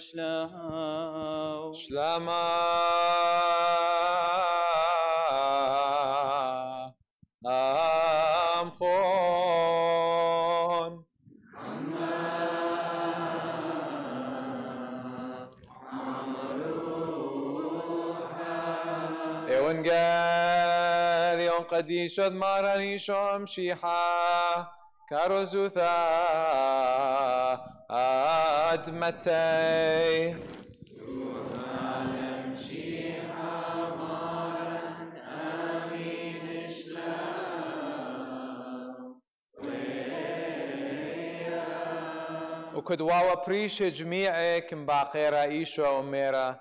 شلاو شلاما ام خون. ونقال يوم قديش اذ مارني شوم كاروزوثا karozutha admatei. وكدواوا بريش جميعك مباقيرا إيشو وميرا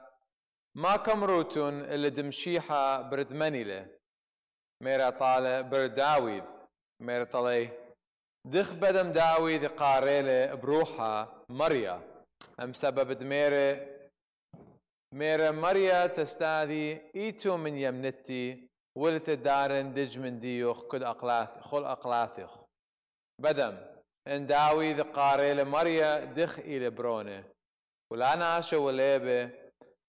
ما كمروتون اللي دمشيحة بردمنيلة ميرا طالة برداويذ. ميرا طالي دخ بدم داويذ قاريلة بروحها مريا أم سبب دميرة ميرا مريا تستاذي إيتو من يمنتي ولت دارن دج من ديوخ كد أقلاث خل أقلاثيخ بدم ان داوي ذي قاري مريا دخ إلى برونه. ولا ناشا وليبه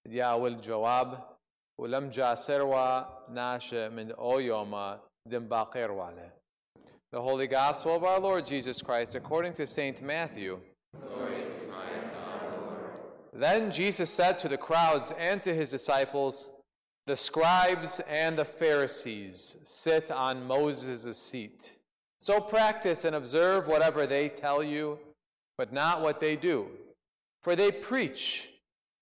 دياول جواب ولم جا سروا ناشا من أو يوما دم باقير واله The Holy Gospel of our Lord Jesus Christ according to Saint Matthew. Then Jesus said to the crowds and to his disciples, The scribes and the Pharisees sit on Moses' seat. So practice and observe whatever they tell you, but not what they do. For they preach,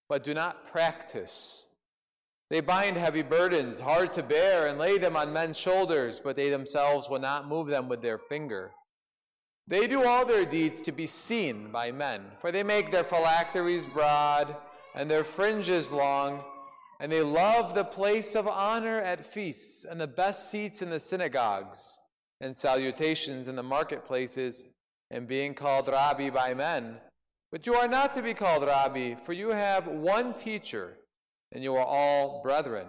but do not practice. They bind heavy burdens, hard to bear, and lay them on men's shoulders, but they themselves will not move them with their finger. They do all their deeds to be seen by men, for they make their phylacteries broad and their fringes long, and they love the place of honor at feasts and the best seats in the synagogues and salutations in the marketplaces and being called Rabbi by men. But you are not to be called Rabbi, for you have one teacher, and you are all brethren.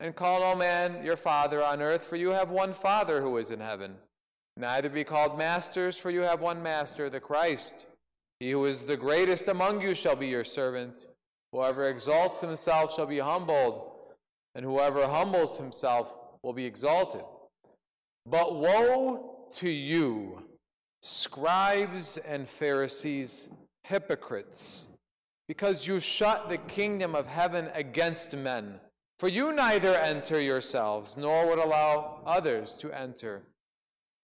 And call no man your father on earth, for you have one Father who is in heaven. Neither be called masters, for you have one Master, the Christ. He who is the greatest among you shall be your servant. Whoever exalts himself shall be humbled, and whoever humbles himself will be exalted. But woe to you, scribes and Pharisees, hypocrites, because you shut the kingdom of heaven against men. For you neither enter yourselves, nor would allow others to enter.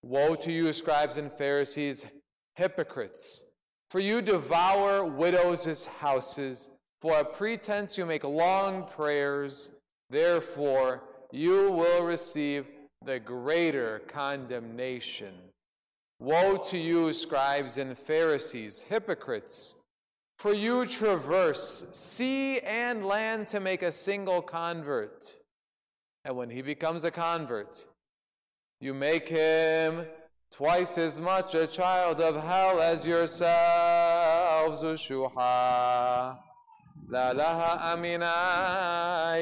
Woe to you, scribes and Pharisees, hypocrites, for you devour widows' houses. For a pretense you make long prayers, therefore you will receive the greater condemnation. Woe to you, scribes and Pharisees, hypocrites! For you traverse sea and land to make a single convert. And when he becomes a convert, you make him twice as much a child of hell as yourselves. Ushuha. La laha aminai.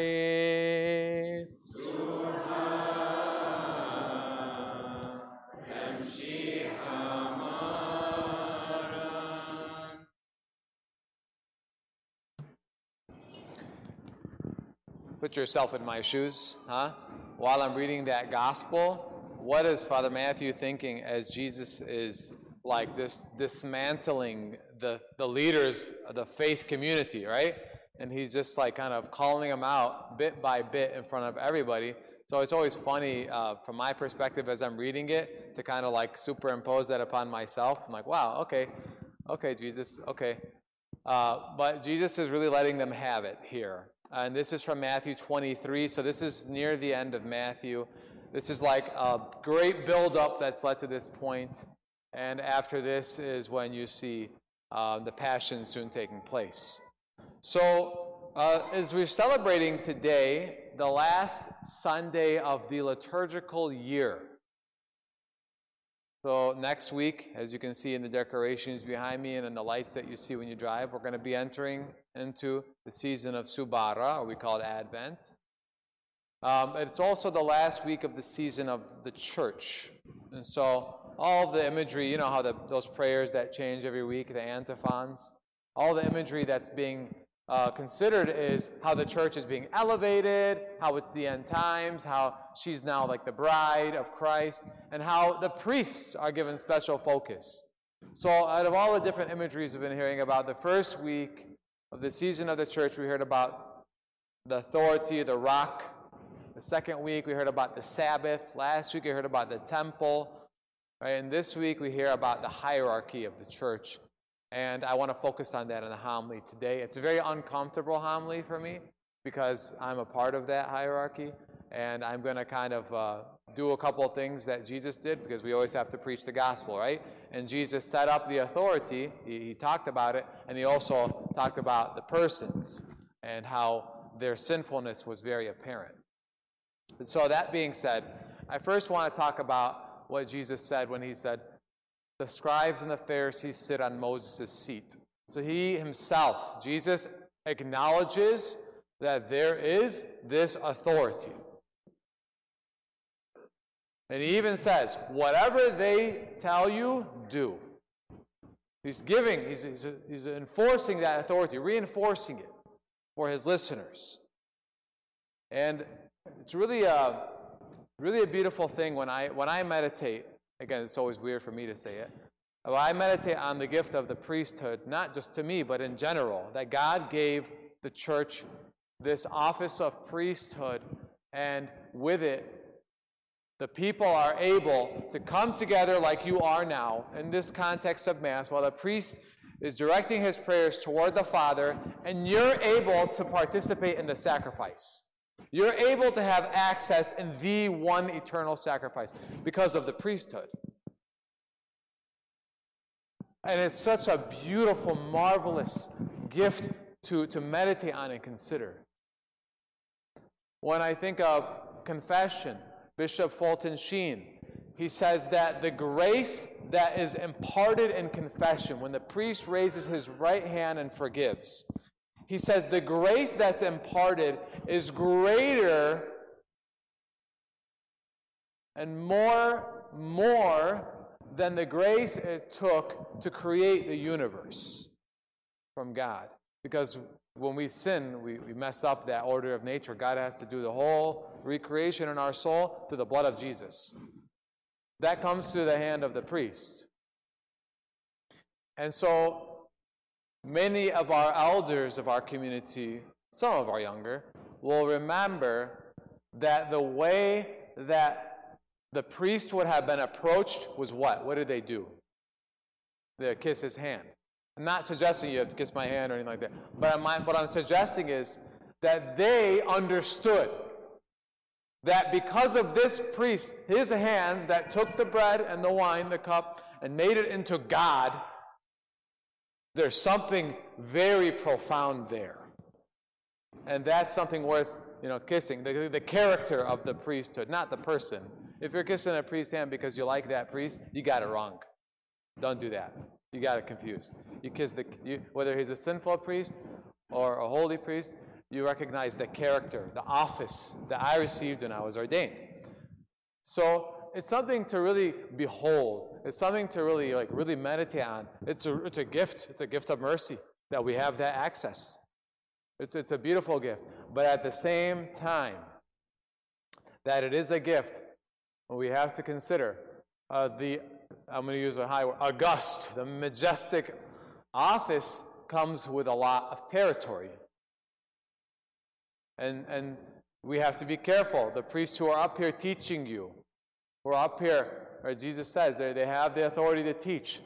Put yourself in my shoes, huh? While I'm reading that gospel, what is Father Matthew thinking as Jesus is like this dismantling the, the leaders of the faith community, right? And he's just like kind of calling them out bit by bit in front of everybody. So it's always funny uh, from my perspective as I'm reading it to kind of like superimpose that upon myself. I'm like, wow, okay, okay, Jesus, okay. Uh, but Jesus is really letting them have it here. And this is from Matthew 23. So this is near the end of Matthew. This is like a great build-up that's led to this point. And after this is when you see uh, the Passion soon taking place. So uh, as we're celebrating today, the last Sunday of the liturgical year. So next week, as you can see in the decorations behind me and in the lights that you see when you drive, we're going to be entering into the season of Subara, or we call it Advent. Um, it's also the last week of the season of the church. And so all the imagery, you know how the, those prayers that change every week, the antiphons, all the imagery that's being uh, considered is how the church is being elevated, how it's the end times, how she's now like the bride of Christ, and how the priests are given special focus. So, out of all the different imageries we've been hearing about, the first week of the season of the church, we heard about the authority, the rock. The second week, we heard about the Sabbath. Last week, we heard about the temple. Right? And this week, we hear about the hierarchy of the church and I want to focus on that in the homily today. It's a very uncomfortable homily for me because I'm a part of that hierarchy. And I'm going to kind of uh, do a couple of things that Jesus did because we always have to preach the gospel, right? And Jesus set up the authority, he, he talked about it, and he also talked about the persons and how their sinfulness was very apparent. And so, that being said, I first want to talk about what Jesus said when he said, the scribes and the Pharisees sit on Moses' seat. So he himself, Jesus, acknowledges that there is this authority. And he even says, whatever they tell you, do. He's giving, he's, he's, he's enforcing that authority, reinforcing it for his listeners. And it's really a, really a beautiful thing when I, when I meditate Again, it's always weird for me to say it. Well, I meditate on the gift of the priesthood, not just to me, but in general, that God gave the church this office of priesthood, and with it, the people are able to come together like you are now in this context of Mass, while the priest is directing his prayers toward the Father, and you're able to participate in the sacrifice. You're able to have access in the one eternal sacrifice because of the priesthood. And it's such a beautiful, marvelous gift to, to meditate on and consider. When I think of confession, Bishop Fulton Sheen, he says that the grace that is imparted in confession, when the priest raises his right hand and forgives, he says the grace that's imparted is greater and more, more than the grace it took to create the universe from God. Because when we sin, we, we mess up that order of nature. God has to do the whole recreation in our soul through the blood of Jesus. That comes through the hand of the priest. And so Many of our elders of our community, some of our younger, will remember that the way that the priest would have been approached was what? What did they do? They kiss his hand. I'm not suggesting you have to kiss my hand or anything like that. But I'm, what I'm suggesting is that they understood that because of this priest, his hands that took the bread and the wine, the cup, and made it into God, there's something very profound there. And that's something worth, you know, kissing. The, the character of the priesthood, not the person. If you're kissing a priest's hand because you like that priest, you got it wrong. Don't do that. You got it confused. You kiss the, you, whether he's a sinful priest or a holy priest, you recognize the character, the office that I received when I was ordained. So it's something to really behold. It's something to really like really meditate on. It's a it's a gift. It's a gift of mercy that we have that access. It's it's a beautiful gift. But at the same time, that it is a gift, we have to consider uh, the I'm going to use a high word, august, the majestic office comes with a lot of territory. And and we have to be careful. The priests who are up here teaching you, we're up here, right? Jesus says they, they have the authority to teach.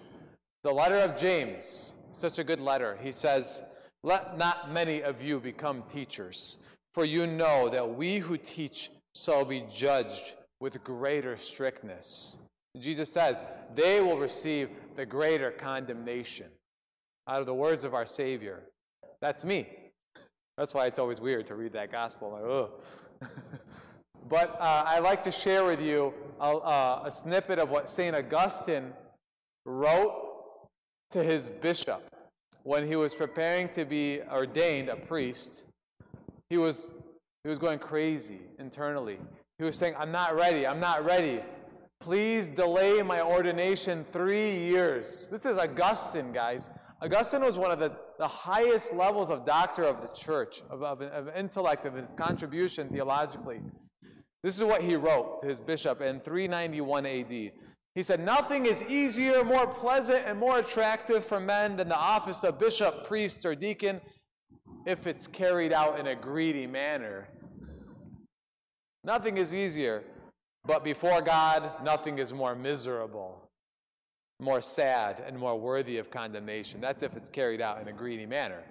The letter of James, such a good letter. He says, Let not many of you become teachers, for you know that we who teach shall be judged with greater strictness. Jesus says, they will receive the greater condemnation out of the words of our Savior. That's me. That's why it's always weird to read that gospel. Like, but uh, I'd like to share with you a, uh, a snippet of what St. Augustine wrote to his bishop when he was preparing to be ordained a priest. He was, he was going crazy internally. He was saying, I'm not ready, I'm not ready. Please delay my ordination three years. This is Augustine, guys. Augustine was one of the, the highest levels of doctor of the church, of, of, of intellect, of his contribution theologically. This is what he wrote to his bishop in 391 AD. He said, Nothing is easier, more pleasant, and more attractive for men than the office of bishop, priest, or deacon if it's carried out in a greedy manner. Nothing is easier, but before God, nothing is more miserable, more sad, and more worthy of condemnation. That's if it's carried out in a greedy manner.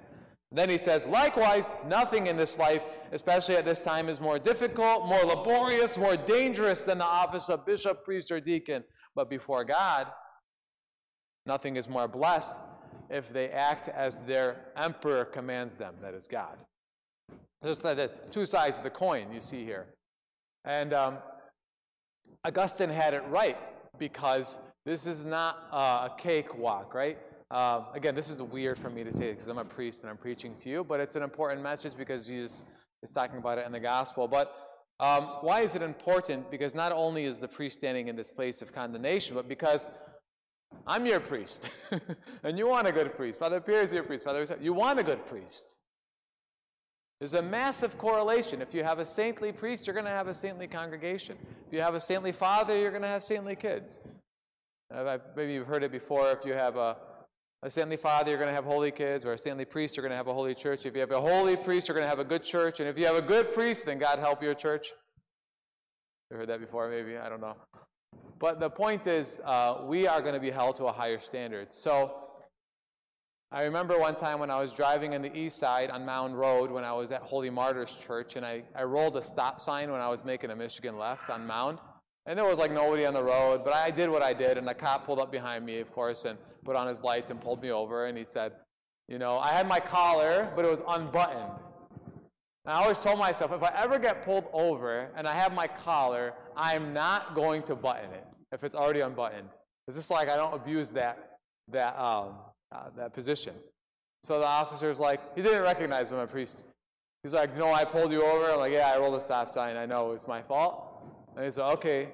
Then he says, likewise, nothing in this life, especially at this time, is more difficult, more laborious, more dangerous than the office of bishop, priest, or deacon. But before God, nothing is more blessed if they act as their emperor commands them, that is God. Just like the two sides of the coin you see here. And um, Augustine had it right because this is not uh, a cakewalk, right? Uh, again, this is weird for me to say because I'm a priest and I'm preaching to you, but it's an important message because Jesus is talking about it in the gospel. But um, why is it important? Because not only is the priest standing in this place of condemnation, but because I'm your priest, and you want a good priest. Father Pierre is your priest. Father, you want a good priest. There's a massive correlation. If you have a saintly priest, you're going to have a saintly congregation. If you have a saintly father, you're going to have saintly kids. Maybe you've heard it before. If you have a a saintly father, you're going to have holy kids, or a saintly priest, you're going to have a holy church. If you have a holy priest, you're going to have a good church. And if you have a good priest, then God help your church. You heard that before, maybe? I don't know. But the point is, uh, we are going to be held to a higher standard. So I remember one time when I was driving in the east side on Mound Road when I was at Holy Martyrs Church, and I, I rolled a stop sign when I was making a Michigan left on Mound. And there was like nobody on the road, but I did what I did, and the cop pulled up behind me, of course, and put on his lights and pulled me over, and he said, You know, I had my collar, but it was unbuttoned. And I always told myself, if I ever get pulled over and I have my collar, I'm not going to button it if it's already unbuttoned. It's just like I don't abuse that, that, um, uh, that position. So the officer's like, he didn't recognize him, a priest. He's like, no, I pulled you over. I'm like, yeah, I rolled a stop sign. I know it's my fault. And he said, okay,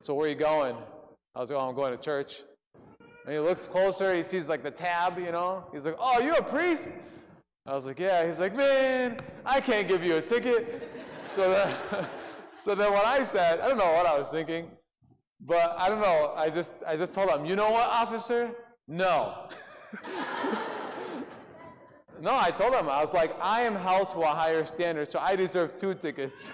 so where are you going? I was like, oh, I'm going to church. And he looks closer, he sees like the tab, you know. He's like, Oh, you a priest? I was like, Yeah. He's like, Man, I can't give you a ticket. So then, so then what I said, I don't know what I was thinking, but I don't know. I just I just told him, you know what, officer? No. no, I told him, I was like, I am held to a higher standard, so I deserve two tickets.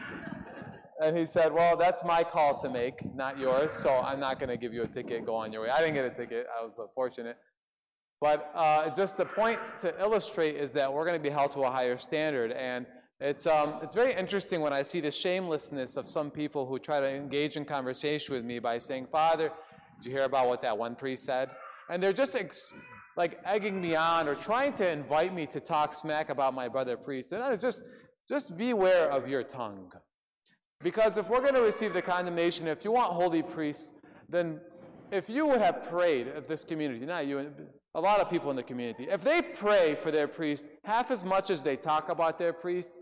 And he said, Well, that's my call to make, not yours, so I'm not going to give you a ticket. Go on your way. I didn't get a ticket. I was fortunate. But uh, just the point to illustrate is that we're going to be held to a higher standard. And it's, um, it's very interesting when I see the shamelessness of some people who try to engage in conversation with me by saying, Father, did you hear about what that one priest said? And they're just ex- like egging me on or trying to invite me to talk smack about my brother priest. And it's just, just beware of your tongue. Because if we're going to receive the condemnation, if you want holy priests, then if you would have prayed of this community, not you, a lot of people in the community, if they pray for their priest half as much as they talk about their priest,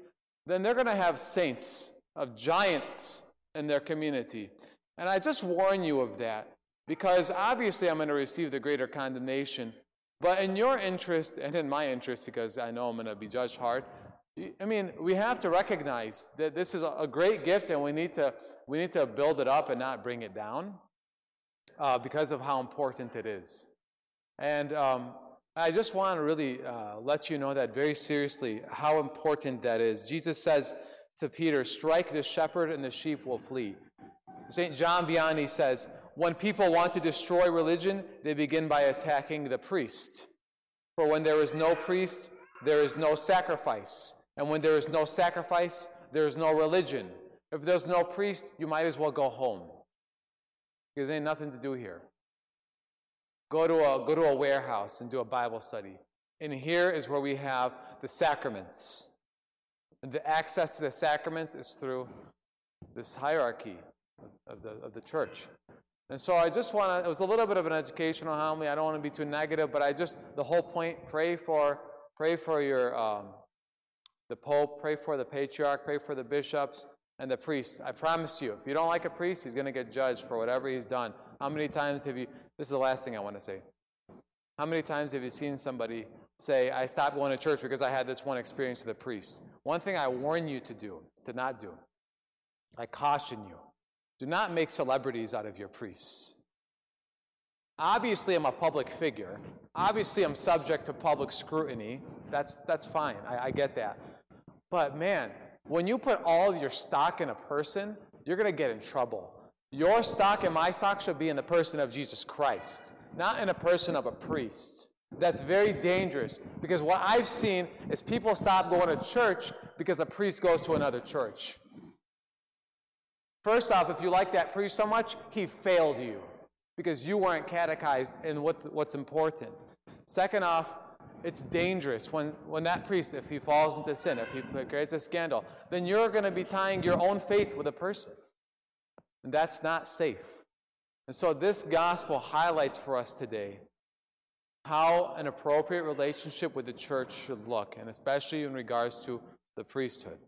then they're going to have saints of giants in their community. And I just warn you of that because obviously I'm going to receive the greater condemnation. But in your interest and in my interest, because I know I'm going to be judged hard, I mean, we have to recognize that this is a great gift and we need to, we need to build it up and not bring it down uh, because of how important it is. And um, I just want to really uh, let you know that very seriously how important that is. Jesus says to Peter, Strike the shepherd and the sheep will flee. St. John Vianney says, When people want to destroy religion, they begin by attacking the priest. For when there is no priest, there is no sacrifice. And when there is no sacrifice, there is no religion. If there's no priest, you might as well go home. Because there ain't nothing to do here. Go to a, go to a warehouse and do a Bible study. And here is where we have the sacraments. And the access to the sacraments is through this hierarchy of the, of the church. And so I just want to, it was a little bit of an educational homily. I don't want to be too negative, but I just, the whole point, pray for, pray for your, um, the Pope, pray for the patriarch, pray for the bishops and the priests. I promise you, if you don't like a priest, he's going to get judged for whatever he's done. How many times have you? This is the last thing I want to say. How many times have you seen somebody say, I stopped going to church because I had this one experience with a priest? One thing I warn you to do, to not do, I caution you, do not make celebrities out of your priests. Obviously, I'm a public figure. Obviously, I'm subject to public scrutiny. That's, that's fine. I, I get that. But man, when you put all of your stock in a person, you're going to get in trouble. Your stock and my stock should be in the person of Jesus Christ, not in a person of a priest. That's very dangerous because what I've seen is people stop going to church because a priest goes to another church. First off, if you like that priest so much, he failed you because you weren't catechized in what, what's important. Second off, it's dangerous when, when that priest, if he falls into sin, if he creates a scandal, then you're going to be tying your own faith with a person. And that's not safe. And so this gospel highlights for us today how an appropriate relationship with the church should look, and especially in regards to the priesthood.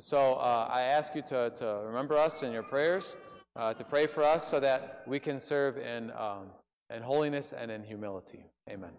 So uh, I ask you to, to remember us in your prayers, uh, to pray for us so that we can serve in, um, in holiness and in humility. Amen.